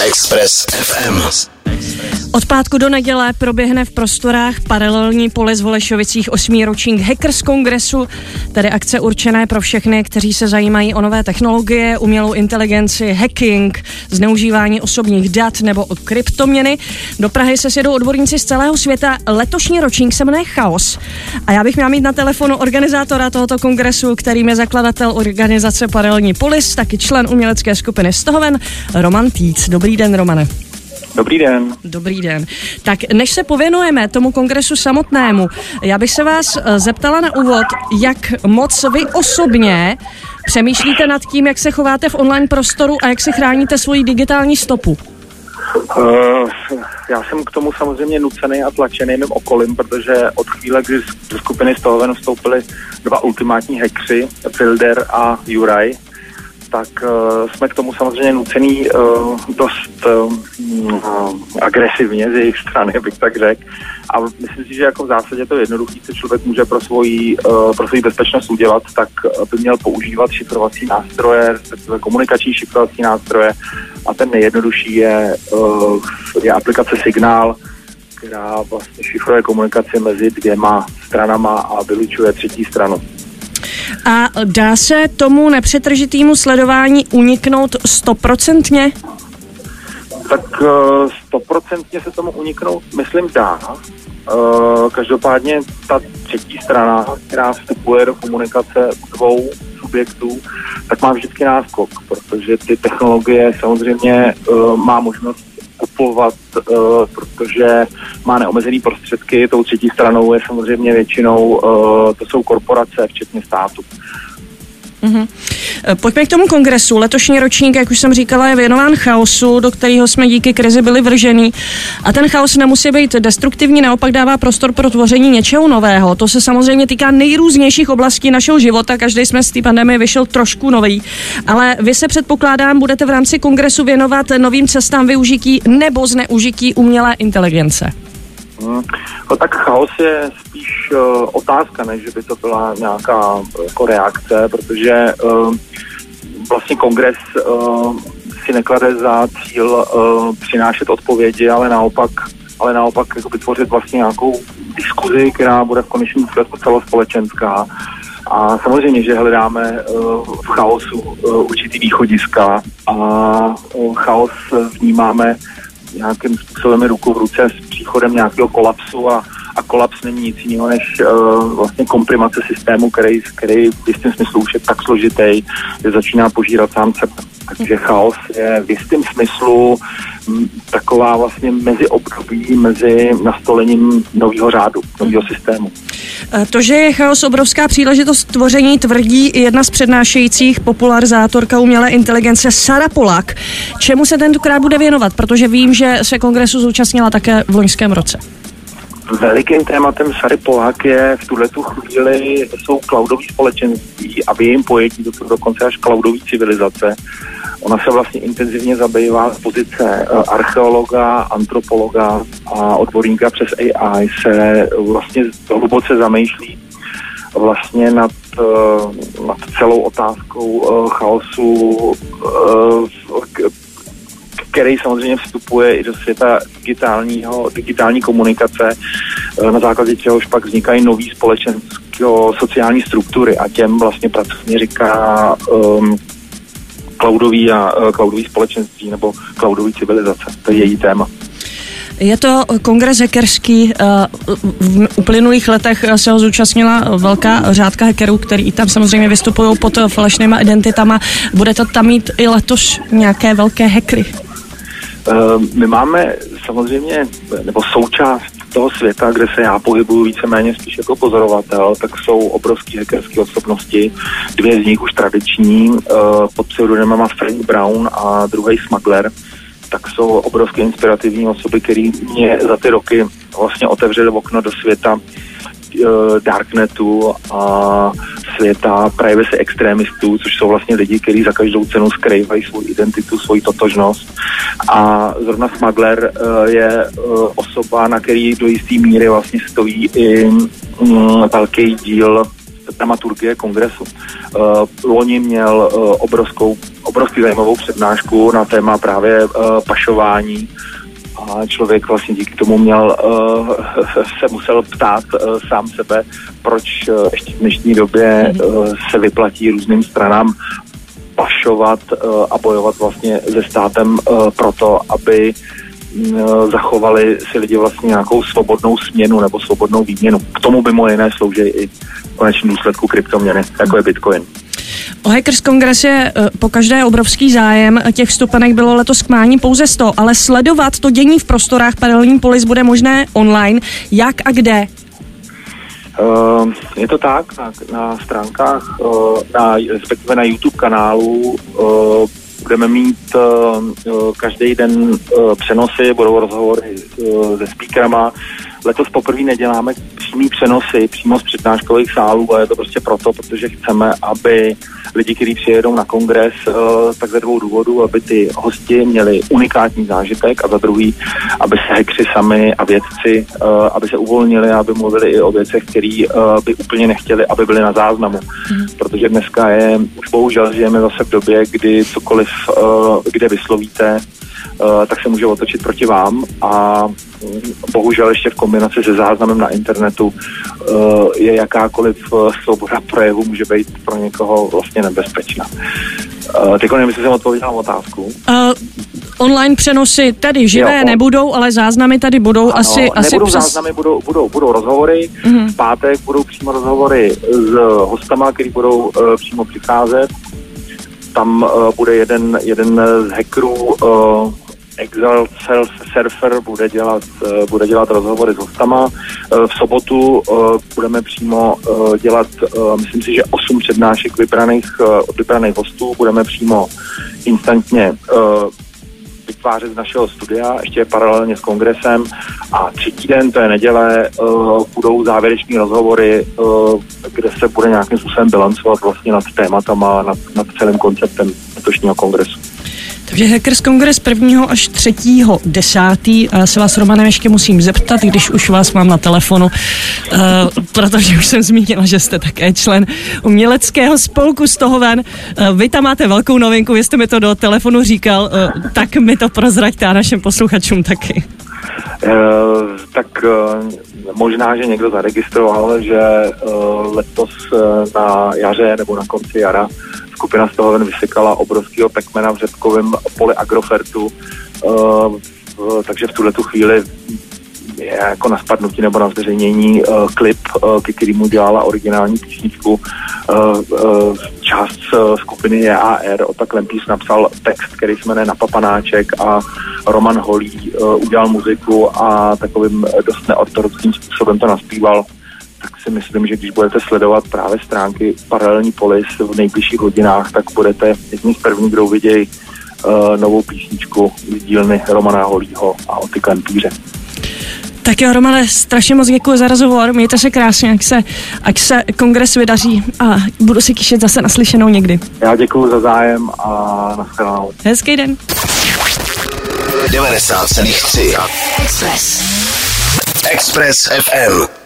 Express FM. Od pátku do neděle proběhne v prostorách paralelní pole z Volešovicích osmý ročník Hackers Kongresu, tedy akce určené pro všechny, kteří se zajímají o nové technologie, umělou inteligenci, hacking, zneužívání osobních dat nebo o kryptoměny. Do Prahy se sjedou odborníci z celého světa. Letošní ročník se jmenuje Chaos. A já bych měla mít na telefonu organizátora tohoto kongresu, kterým je zakladatel organizace Paralelní Polis, taky člen umělecké skupiny Stohoven, Roman Týc. Dobrý den, Romane. Dobrý den. Dobrý den. Tak než se pověnujeme tomu kongresu samotnému, já bych se vás eh, zeptala na úvod, jak moc vy osobně přemýšlíte nad tím, jak se chováte v online prostoru a jak se chráníte svoji digitální stopu. Uh, já jsem k tomu samozřejmě nucený a tlačený mým okolím, protože od chvíle, kdy do skupiny Stohoven vstoupili dva ultimátní hekři, Builder a Juraj, tak uh, jsme k tomu samozřejmě nucený uh, dost uh, agresivně z jejich strany, bych tak řekl. A myslím si, že jako v zásadě to jednoduché, co člověk může pro svoji, uh, pro svoji bezpečnost udělat, tak by měl používat šifrovací nástroje, respektive komunikační šifrovací nástroje. A ten nejjednodušší je, uh, je aplikace Signál, která vlastně šifruje komunikaci mezi dvěma stranama a vylučuje třetí stranu. A dá se tomu nepřetržitému sledování uniknout stoprocentně? Tak eh, stoprocentně se tomu uniknout, myslím, dá. Uh, každopádně ta třetí strana, která vstupuje do komunikace dvou subjektů, tak má vždycky náskok, protože ty technologie samozřejmě uh, má možnost kupovat, uh, protože má neomezený prostředky. Tou třetí stranou je samozřejmě většinou, uh, to jsou korporace, včetně státu. Mm-hmm. Pojďme k tomu kongresu. Letošní ročník, jak už jsem říkala, je věnován chaosu, do kterého jsme díky krizi byli vržení. A ten chaos nemusí být destruktivní, naopak dává prostor pro tvoření něčeho nového. To se samozřejmě týká nejrůznějších oblastí našeho života. Každý jsme z té pandemie vyšel trošku nový. Ale vy se předpokládám, budete v rámci kongresu věnovat novým cestám využití nebo zneužití umělé inteligence. Hmm. No tak chaos je spíš uh, otázka, než že by to byla nějaká jako reakce, protože uh, vlastně kongres uh, si neklade za cíl uh, přinášet odpovědi, ale naopak, ale naopak jako vytvořit vlastně nějakou diskuzi, která bude v konečném důsledku celospolečenská. A samozřejmě, že hledáme uh, v chaosu uh, určitý východiska a uh, chaos vnímáme nějakým způsobem ruku v ruce s příchodem nějakého kolapsu a, a kolaps není nic jiného než uh, vlastně komprimace systému, který, který v jistém smyslu už je tak složitý, že začíná požírat sám sebe. Takže chaos je v jistém smyslu m, taková vlastně mezi období, mezi nastolením nového řádu, nového systému. Eh, to, že je chaos obrovská příležitost tvoření, tvrdí i jedna z přednášejících popularizátorka umělé inteligence Sara Polak. Čemu se tentokrát bude věnovat? Protože vím, že se kongresu zúčastnila také v loňském roce. Velikým tématem Sary Polák je v tuhle tu chvíli jsou cloudové společenství a v jejím pojetí to jsou dokonce až cloudové civilizace. Ona se vlastně intenzivně zabývá z pozice eh, archeologa, antropologa a odborníka přes AI se vlastně hluboce zamýšlí vlastně nad, eh, nad celou otázkou eh, chaosu, který samozřejmě vstupuje i do světa digitálního, digitální komunikace, na základě čehož pak vznikají nový společenské sociální struktury a těm vlastně pracovně říká um, cloudový a uh, cloudový společenství nebo cloudový civilizace. To je její téma. Je to kongres hackerský. V uplynulých letech se ho zúčastnila velká řádka hackerů, který tam samozřejmě vystupují pod falešnýma identitama. Bude to tam mít i letos nějaké velké hackery? My máme samozřejmě, nebo součást toho světa, kde se já pohybuju víceméně spíš jako pozorovatel, tak jsou obrovské hackerské osobnosti. Dvě z nich už tradiční, uh, pod pseudonymama Frank Brown a druhý Smuggler, tak jsou obrovské inspirativní osoby, které mě za ty roky vlastně otevřely okno do světa uh, darknetu a světa privacy extremistů, což jsou vlastně lidi, kteří za každou cenu skrývají svou identitu, svoji totožnost. A zrovna Smuggler uh, je uh, osoba, na který do jisté míry vlastně stojí i um, velký díl dramaturgie kongresu. Loni měl obrovskou, obrovský zajímavou přednášku na téma právě pašování a člověk vlastně díky tomu měl, uh, se musel ptát uh, sám sebe, proč uh, ještě v dnešní době uh, se vyplatí různým stranám pašovat uh, a bojovat vlastně se státem uh, proto, aby uh, zachovali si lidi vlastně nějakou svobodnou směnu nebo svobodnou výměnu. K tomu by moje jiné slouží i v konečném důsledku kryptoměny, jako je Bitcoin. O Hackers Kongres je eh, po každé obrovský zájem. Těch vstupenek bylo letos k mání pouze 100, ale sledovat to dění v prostorách paralelní polis bude možné online. Jak a kde? Uh, je to tak, na, na stránkách, uh, na, respektive na YouTube kanálu uh, budeme mít každý den přenosy, budou rozhovory se speakerama, Letos poprvé neděláme přímý přenosy přímo z přednáškových sálů a je to prostě proto, protože chceme, aby lidi, kteří přijedou na kongres, eh, tak ze dvou důvodů, aby ty hosti měli unikátní zážitek a za druhý, aby se hekři sami a vědci, eh, aby se uvolnili, aby mluvili i o věcech, které eh, by úplně nechtěli, aby byly na záznamu. Mm. Protože dneska je, už bohužel žijeme zase v době, kdy cokoliv, kde vyslovíte, tak se může otočit proti vám a bohužel ještě v kombinaci se záznamem na internetu eh, je jakákoliv eh, svoboda projevu může být pro někoho vlastně nebezpečná. Teď nevím, jestli jsem odpověděl na otázku. Uh, online přenosy tady živé jo, nebudou, ale záznamy tady budou ano, asi, nebudou asi přes... záznamy, budou, budou, budou rozhovory. Uh-huh. V pátek budou přímo rozhovory s hostama, který budou uh, přímo přicházet. Tam uh, bude jeden, jeden z hackerů uh, Exile Self Surfer bude dělat, eh, bude dělat rozhovory s hostama. V sobotu budeme přímo dělat, myslím si, že osm přednášek vybraných, od vybraných hostů. Budeme přímo instantně vytvářet z našeho studia, ještě paralelně s kongresem. A třetí den, to je neděle, budou závěreční rozhovory, kde se bude nějakým způsobem bilancovat vlastně nad tématama, nad, nad celým konceptem letošního kongresu. Takže Hackers Kongres 1. až 3. 10. A já se vás, Romane, ještě musím zeptat, když už vás mám na telefonu, uh, protože už jsem zmínila, že jste také člen uměleckého spolku z toho ven. Uh, vy tam máte velkou novinku, vy jste mi to do telefonu říkal, uh, tak mi to prozraďte a našim posluchačům taky. Uh, tak uh, možná, že někdo zaregistroval, že uh, letos na jaře nebo na konci jara skupina z toho ven vysekala obrovského pekmena v řepkovém poli Agrofertu, uh, takže v tuhle tu chvíli je jako na spadnutí nebo na zveřejnění uh, klip, uh, ke kterému dělala originální písničku. Uh, uh, část uh, skupiny JAR, o tak Lempís napsal text, který se jmenuje Na papanáček a Roman Holý uh, udělal muziku a takovým dost neortodoxním způsobem to naspíval si myslím, že když budete sledovat právě stránky Paralelní polis v nejbližších hodinách, tak budete jedni z prvních, kdo vidějí uh, novou písničku z dílny Romana Holího a o ty klempíře. Tak jo, Romane, strašně moc děkuji za rozhovor, mějte se krásně, jak se, jak se kongres vydaří a budu si kyšet zase naslyšenou někdy. Já děkuji za zájem a nashledanou. Hezký den. 90,3 Express. Express FM.